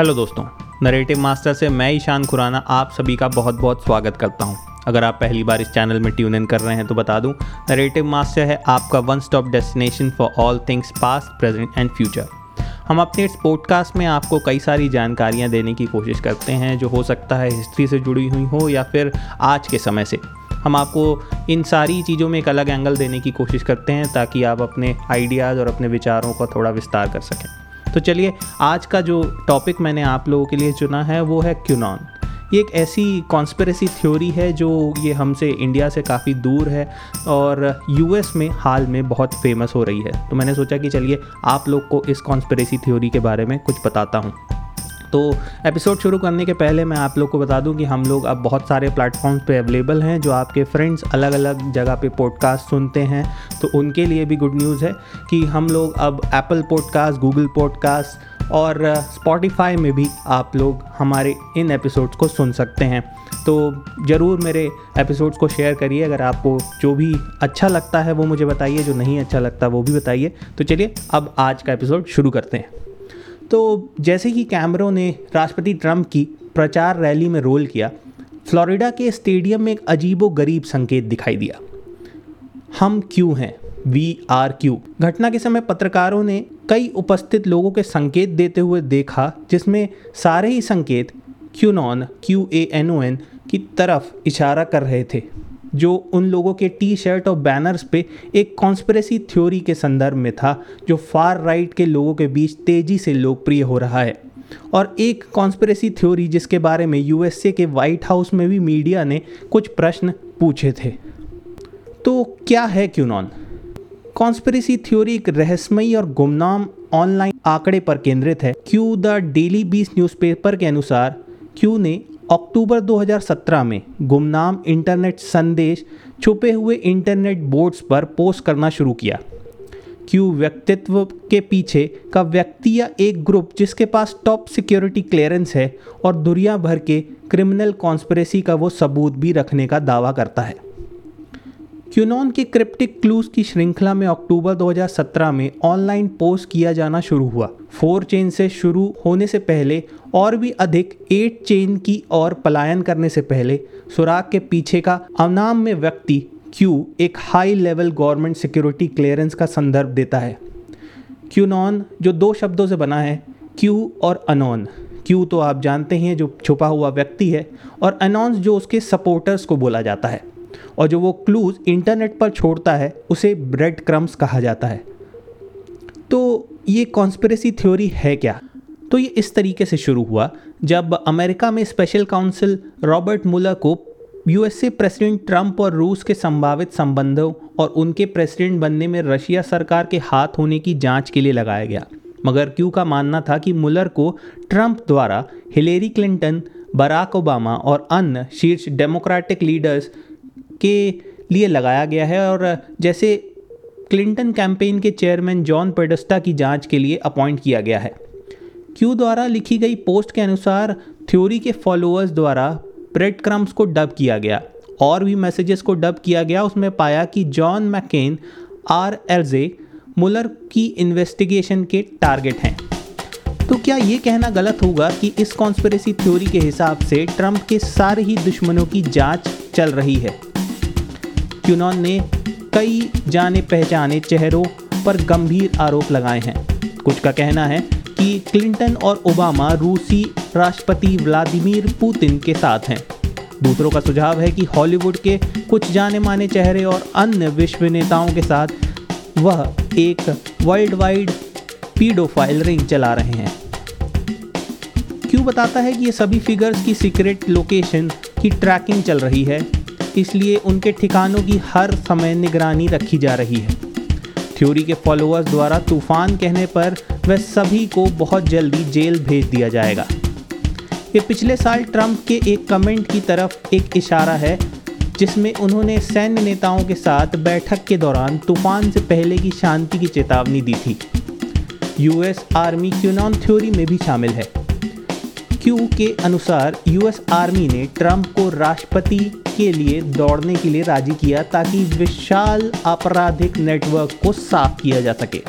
Hello दोस्तों, narrative master से मैं ईशान खुराना आप सभी का बहुत बहुत स्वागत करता हूँ। अगर आप पहली बार इस चैनल में ट्यून इन कर रहे हैं तो बता दूँ, नरेटिव मास्टर है आपका one stop destination for all things past present and future हम अपने इस पॉडकास्ट में आपको कई सारी जानकारियाँ देने की कोशिश करते हैं जो हो सकता है हिस्ट्री से जुड़ी हुई हो या फिर आज के समय से। हम आपको इन सारी चीज़ों में एक अलग एंगल देने की कोशिश करते हैं ताकि आप अपने आइडियाज़ और अपने विचारों का थोड़ा विस्तार कर सकें। तो चलिए, आज का जो टॉपिक मैंने आप लोगों के लिए चुना है, वो है क्यूनॉन ये एक ऐसी कॉन्स्परेसी थ्योरी है जो ये हमसे इंडिया से काफ़ी दूर है और यूएस में हाल में बहुत फ़ेमस हो रही है। तो मैंने सोचा कि चलिए, आप लोग को इस कॉन्स्परेसी थ्योरी के बारे में कुछ बताता हूँ। तो एपिसोड शुरू करने के पहले मैं आप लोग को बता दूँ कि हम लोग अब बहुत सारे प्लेटफॉर्म्स पे अवेलेबल हैं जो आपके फ्रेंड्स अलग अलग जगह पे पॉडकास्ट सुनते हैं। तो उनके लिए भी गुड न्यूज़ है कि हम लोग अब एप्पल पॉडकास्ट गूगल पॉडकास्ट और स्पॉटिफाई में भी आप लोग हमारे इन एपिसोड्स को सुन सकते हैं। तो ज़रूर मेरे एपिसोड्स को शेयर करिए, अगर आपको जो भी अच्छा लगता है वो मुझे बताइए, जो नहीं अच्छा लगता वो भी बताइए। तो चलिए, अब आज का एपिसोड शुरू करते हैं। तो जैसे कि कैमरों ने राष्ट्रपति ट्रंप की प्रचार रैली में रोल किया, फ्लोरिडा के स्टेडियम में एक अजीबो गरीब संकेत दिखाई दिया। हम क्यों हैं? We are Q? घटना के समय पत्रकारों ने कई उपस्थित लोगों के संकेत देते हुए देखा, जिसमें सारे ही संकेत QAnon, Q A N O N, की तरफ़ इशारा कर रहे थे। जो उन लोगों के टी शर्ट और बैनर्स पे एक कॉन्स्परेसी थ्योरी के संदर्भ में था, जो फार राइट के लोगों के बीच तेज़ी से लोकप्रिय हो रहा है। और एक कॉन्स्परेसी थ्योरी जिसके बारे में यूएसए के वाइट हाउस में भी मीडिया ने कुछ प्रश्न पूछे थे। तो क्या है क्यूनॉन कॉन्स्परेसी थ्योरी एक रहस्यमयी और गुमनाम ऑनलाइन आंकड़े पर केंद्रित है। Q the Daily Beast newspaper के अनुसार क्यू ने अक्टूबर 2017 में गुमनाम इंटरनेट संदेश छुपे हुए इंटरनेट बोर्ड्स पर पोस्ट करना शुरू किया। क्यों व्यक्तित्व के पीछे का व्यक्ति या एक ग्रुप जिसके पास टॉप सिक्योरिटी क्लियरेंस है और दुनिया भर के क्रिमिनल कॉन्स्परेसी का वो सबूत भी रखने का दावा करता है। क्यूनॉन के क्रिप्टिक क्लूज की श्रृंखला में अक्टूबर 2017 में ऑनलाइन पोस्ट किया जाना शुरू हुआ। फोर चेन से शुरू होने से पहले और भी अधिक एट चेन की ओर पलायन करने से पहले सुराग के पीछे का अनाम में व्यक्ति क्यू एक high level government security clearance का संदर्भ देता है। क्यूनॉन, जो दो शब्दों से बना है, क्यू और अनोन। क्यू तो आप जानते हैं, जो छुपा हुआ व्यक्ति है और अनॉन्स, जो उसके सपोर्टर्स को बोला जाता है। और जो वो क्लूज इंटरनेट पर छोड़ता है, उसे ब्रेड क्रम्स कहा जाता है। तो ये कॉन्स्परेसी थ्योरी है क्या? तो ये इस तरीके से शुरू हुआ, जब अमेरिका में स्पेशल काउंसिल रॉबर्ट मुलर को यूएसए प्रेसिडेंट ट्रंप और रूस के संभावित संबंधों और उनके प्रेसिडेंट बनने में रशिया सरकार के हाथ होने की जाँच के लिए लगाया गया। मगर क्यू का मानना था कि मुलर को ट्रंप द्वारा हिलेरी क्लिंटन बराक ओबामा और अन्य शीर्ष डेमोक्रेटिक लीडर्स के लिए लगाया गया है और जैसे क्लिंटन कैंपेन के चेयरमैन जॉन पेडस्टा की जाँच के लिए अपॉइंट किया गया है। क्यू द्वारा लिखी गई पोस्ट के अनुसार थ्योरी के फॉलोअर्स द्वारा ब्रेड क्रम्स को डब किया गया। और भी मैसेजेस को डब किया गया। उसमें पाया कि जॉन मैकेन, आर एल्जे, मुलर की इन्वेस्टिगेशन के टारगेट हैं। तो क्या ये कहना गलत होगा कि इस कॉन्स्परेसी थ्योरी के हिसाब से ट्रंप के सारे ही दुश्मनों की जाँच चल रही है? क्यूनॉन ने कई जाने पहचाने चेहरों पर गंभीर आरोप लगाए हैं। कुछ का कहना है कि क्लिंटन और ओबामा रूसी राष्ट्रपति व्लादिमीर पुतिन के साथ हैं। दूसरों का सुझाव है कि हॉलीवुड के कुछ जाने माने चेहरे और अन्य विश्व नेताओं के साथ वह एक वर्ल्ड वाइड पीडोफाइल रिंग चला रहे हैं। क्यों बताता है कि ये सभी फिगर्स की सीक्रेट लोकेशन की ट्रैकिंग चल रही है? इसलिए उनके ठिकानों की हर समय निगरानी रखी जा रही है। थ्योरी के फॉलोअर्स द्वारा तूफ़ान कहने पर वह सभी को बहुत जल्दी जेल भेज दिया जाएगा। ये पिछले साल ट्रंप के एक कमेंट की तरफ़ एक इशारा है, जिसमें उन्होंने सैन्य नेताओं के साथ बैठक के दौरान तूफ़ान से पहले की शांति की चेतावनी दी थी। यूएस आर्मी क्यूनॉन थ्योरी में भी शामिल है। क्यू के अनुसार यूएस आर्मी ने ट्रंप को राष्ट्रपति के लिए, दौड़ने के लिए राज़ी किया ताकि विशाल आपराधिक नेटवर्क को साफ़ किया जा सके।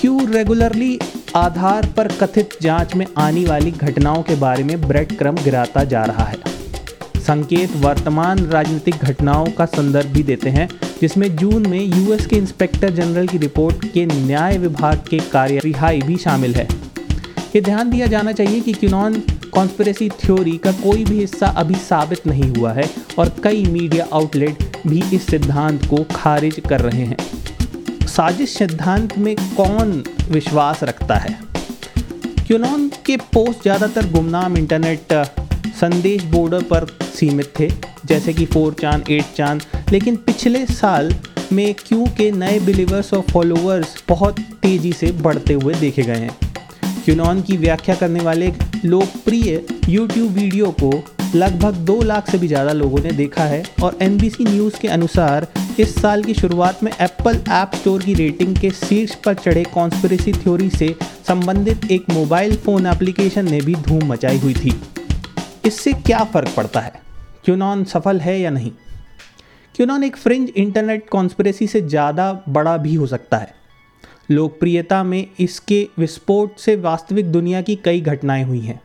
क्यू रेगुलरली आधार पर कथित जाँच में आने वाली घटनाओं के बारे में ब्रेड क्रम गिराता जा रहा है? संकेत वर्तमान राजनीतिक घटनाओं का संदर्भ भी देते हैं, जिसमें जून में यूएस के इंस्पेक्टर जनरल की रिपोर्ट के न्याय विभाग के कार्य रिहाई भी शामिल है। ये ध्यान दिया जाना चाहिए कि क्यूनॉन कॉन्स्पिरेसी थ्योरी का कोई भी हिस्सा अभी साबित नहीं हुआ है और कई मीडिया आउटलेट भी इस सिद्धांत को खारिज कर रहे हैं। साजिश सिद्धांत में कौन विश्वास रखता है? क्यूनॉन के पोस्ट ज़्यादातर गुमनाम इंटरनेट संदेश बोर्डर पर सीमित थे, जैसे कि फोर चाँद एट चाँद लेकिन पिछले साल में क्यू के नए बिलीवर्स और फॉलोअर्स बहुत तेज़ी से बढ़ते हुए देखे गए हैं। क्यूनॉन की व्याख्या करने वाले लोकप्रिय यूट्यूब वीडियो को लगभग दो लाख से भी ज़्यादा लोगों ने देखा है और NBC न्यूज़ के अनुसार इस साल की शुरुआत में एप्पल ऐप स्टोर की रेटिंग के शीर्ष पर चढ़े कॉन्स्परेसी थ्योरी से संबंधित एक मोबाइल फ़ोन एप्लीकेशन ने भी धूम मचाई हुई थी। इससे क्या फ़र्क पड़ता है? क्यूनॉन सफल है या नहीं? क्यूनॉन एक फ्रिंज इंटरनेट कॉन्स्परेसी से ज़्यादा बड़ा भी हो सकता है। लोकप्रियता में इसके विस्फोट से वास्तविक दुनिया की कई घटनाएँ हुई हैं।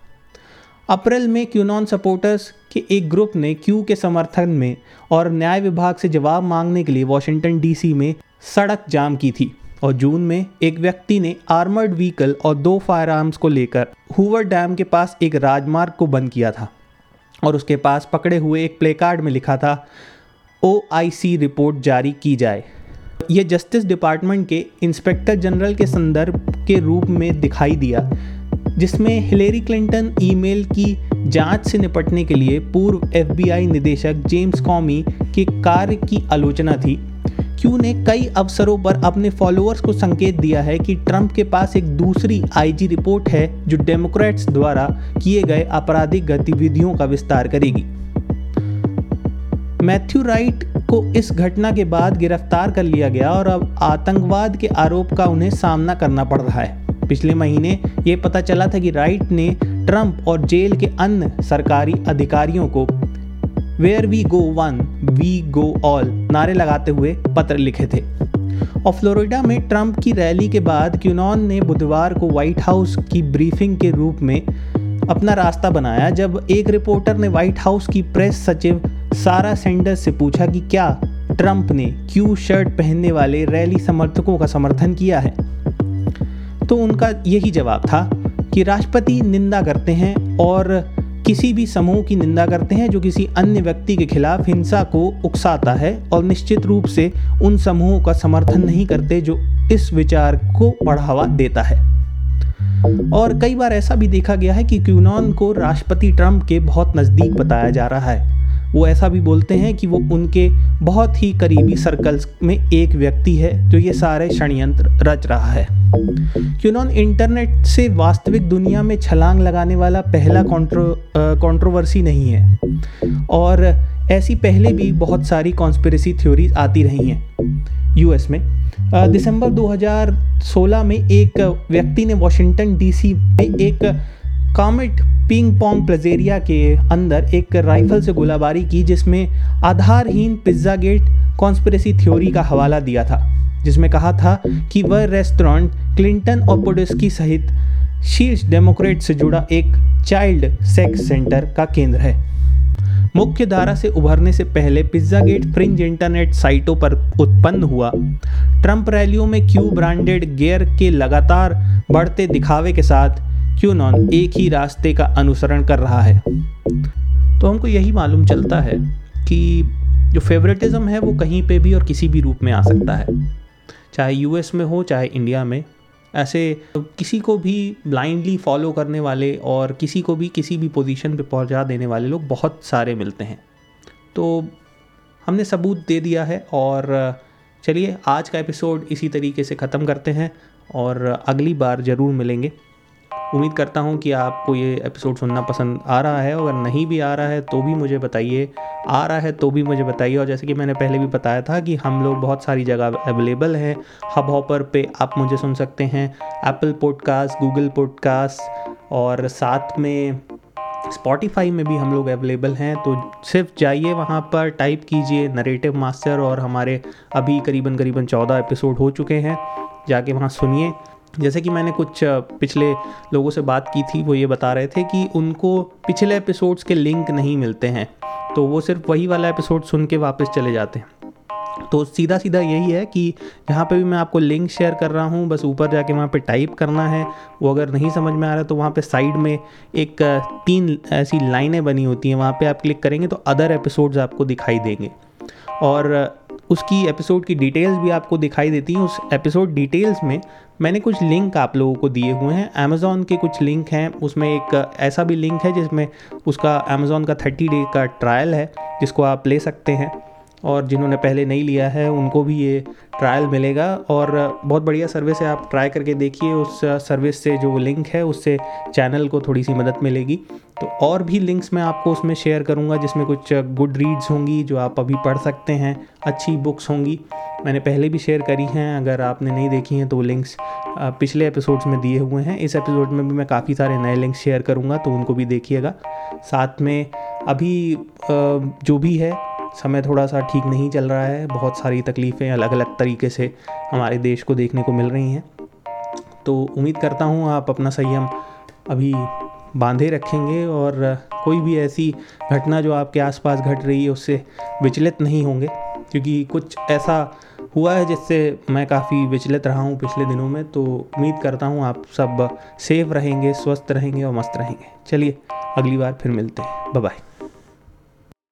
अप्रैल में क्यूनॉन सपोर्टर्स के एक ग्रुप ने क्यू के समर्थन में और न्याय विभाग से जवाब मांगने के लिए वॉशिंगटन डीसी में सड़क जाम की थी और जून में एक व्यक्ति ने आर्मर्ड व्हीकल और दो फायर आर्म्स को लेकर हुवर डैम के पास एक राजमार्ग को बंद किया था और उसके पास पकड़े हुए एक प्ले कार्ड में लिखा था ओआईसी रिपोर्ट जारी की जाए। ये जस्टिस डिपार्टमेंट के इंस्पेक्टर जनरल के संदर्भ के रूप में दिखाई दिया, जिसमें हिलेरी क्लिंटन ईमेल की जाँच से निपटने के लिए पूर्व एफबीआई निदेशक जेम्स कॉमी के कार्य की आलोचना थी। क्यू ने कई अवसरों पर अपने फॉलोअर्स को संकेत दिया है कि ट्रंप के पास एक दूसरी आईजी रिपोर्ट है, जो डेमोक्रेट्स द्वारा किए गए आपराधिक गतिविधियों का विस्तार करेगी। मैथ्यू राइट को इस घटना के बाद गिरफ़्तार कर लिया गया और अब आतंकवाद के आरोप का उन्हें सामना करना पड़ रहा है। पिछले महीने ये पता चला था कि राइट ने ट्रंप और जेल के अन्य सरकारी अधिकारियों को where we go one we go all नारे लगाते हुए पत्र लिखे थे। और फ्लोरिडा में ट्रंप की रैली के बाद क्यूनॉन ने बुधवार को व्हाइट हाउस की ब्रीफिंग के रूप में अपना रास्ता बनाया, जब एक रिपोर्टर ने व्हाइट हाउस की प्रेस सचिव सारा सैंडर्स से पूछा कि क्या ट्रंप ने क्यू शर्ट पहनने वाले रैली समर्थकों का समर्थन किया है? तो उनका यही जवाब था कि राष्ट्रपति निंदा करते हैं और किसी भी समूह की निंदा करते हैं जो किसी अन्य व्यक्ति के खिलाफ हिंसा को उकसाता है और निश्चित रूप से उन समूहों का समर्थन नहीं करते जो इस विचार को बढ़ावा देता है। और कई बार ऐसा भी देखा गया है कि क्यूनॉन को राष्ट्रपति ट्रंप के बहुत नज़दीक बताया जा रहा है। वो ऐसा भी बोलते हैं कि वो उनके बहुत ही करीबी सर्कल्स में एक व्यक्ति है जो ये सारे षडयंत्र रच रहा है। क्यूनॉन इंटरनेट से वास्तविक दुनिया में छलांग लगाने वाला पहला कंट्रोवर्सी नहीं है। और ऐसी पहले भी बहुत सारी कॉन्स्पिरसी थ्योरीज आती रही हैं यूएस में। दिसंबर 2016 में एक व्यक्ति ने वॉशिंगटन डीसी में एक कॉमेट पिंग पोंग प्लेजेरिया के अंदर एक राइफल से गोलाबारी की, जिसमें आधारहीन पिज़्ज़ा गेट कॉन्स्परेसी थ्योरी का हवाला दिया था, जिसमें कहा था कि वह रेस्टोरेंट क्लिंटन और पोडस्की सहित शीर्ष डेमोक्रेट से जुड़ा एक चाइल्ड सेक्स सेंटर का केंद्र है। मुख्य धारा से उभरने से पहले पिज्जा गेट फ्रिंज इंटरनेट साइटों पर उत्पन्न हुआ। ट्रंप रैलियों में क्यू ब्रांडेड गेयर के लगातार बढ़ते दिखावे के साथ क्यूनॉन एक ही रास्ते का अनुसरण कर रहा है। तो हमको यही मालूम चलता है कि जो फेवरेटिज्म है वो कहीं पे भी और किसी भी रूप में आ सकता है। चाहे यूएस में हो, चाहे इंडिया में, ऐसे किसी को भी ब्लाइंडली फॉलो करने वाले और किसी को भी किसी भी पोजीशन पे पहुँचा देने वाले लोग बहुत सारे मिलते हैं। तो हमने सबूत दे दिया है और चलिए आज का एपिसोड इसी तरीके से ख़त्म करते हैं और अगली बार ज़रूर मिलेंगे। उम्मीद करता हूँ कि आपको ये एपिसोड सुनना पसंद आ रहा है अगर नहीं भी आ रहा है तो भी मुझे बताइए। आ रहा है तो भी मुझे बताइए। और जैसे कि मैंने पहले भी बताया था कि हम लोग बहुत सारी जगह अवेलेबल हैं। हब हॉपर पे आप मुझे सुन सकते हैं एप्पल पॉडकास्ट गूगल पॉडकास्ट और साथ में स्पॉटिफाई में भी हम लोग अवेलेबल हैं। तो सिर्फ़ जाइए वहाँ पर टाइप कीजिए नरेटिव मास्टर और हमारे अभी करीबन करीबन चौदह एपिसोड हो चुके हैं। जाके वहाँ सुनिए। जैसे कि मैंने कुछ पिछले लोगों से बात की थी, वो ये बता रहे थे कि उनको पिछले एपिसोड्स के लिंक नहीं मिलते हैं तो वो सिर्फ़ वही वाला एपिसोड सुन के वापस चले जाते हैं। तो सीधा सीधा यही है कि जहाँ पे भी मैं आपको लिंक शेयर कर रहा हूँ, बस ऊपर जाके वहाँ पे टाइप करना है, वो अगर नहीं समझ में आ रहा है तो वहाँ पे साइड में एक तीन ऐसी लाइनें बनी होती हैं, वहाँ पे आप क्लिक करेंगे तो अदर एपिसोड्स आपको दिखाई देंगे। और उसकी एपिसोड की डिटेल्स भी आपको दिखाई देती हैं। उस एपिसोड डिटेल्स में मैंने कुछ लिंक आप लोगों को दिए हुए हैं। अमेज़ॉन के कुछ लिंक हैं। उसमें एक ऐसा भी लिंक है जिसमें उसका अमेजोन का थर्टी डे का ट्रायल है, जिसको आप ले सकते हैं। और जिन्होंने पहले नहीं लिया है, उनको भी ये ट्रायल मिलेगा। और बहुत बढ़िया सर्विस है, आप ट्राई करके देखिए, उस सर्विस से जो लिंक है, उससे चैनल को थोड़ी सी मदद मिलेगी। तो और भी लिंक्स मैं आपको उसमें शेयर करूँगा, जिसमें कुछ गुड रीड्स होंगी, जो आप अभी पढ़ सकते हैं, अच्छी बुक्स होंगी। मैंने पहले भी शेयर करी हैं, अगर आपने नहीं देखी हैं तो लिंक्स पिछले एपिसोड्स में दिए हुए हैं। इस एपिसोड में भी मैं काफ़ी सारे नए लिंक्स शेयर करूँगा तो उनको भी देखिएगा। साथ में अभी जो भी है समय थोड़ा सा ठीक नहीं चल रहा है। बहुत सारी तकलीफ़ें अलग अलग तरीके से हमारे देश को देखने को मिल रही हैं। तो उम्मीद करता हूँ आप अपना संयम अभी बांधे रखेंगे और कोई भी ऐसी घटना जो आपके आसपास घट रही है, उससे विचलित नहीं होंगे। क्योंकि कुछ ऐसा हुआ है जिससे मैं काफ़ी विचलित रहा हूँ पिछले दिनों में। तो उम्मीद करता हूँ आप सब सेफ़ रहेंगे, स्वस्थ रहेंगे और मस्त रहेंगे। चलिए, अगली बार फिर मिलते हैं। बाय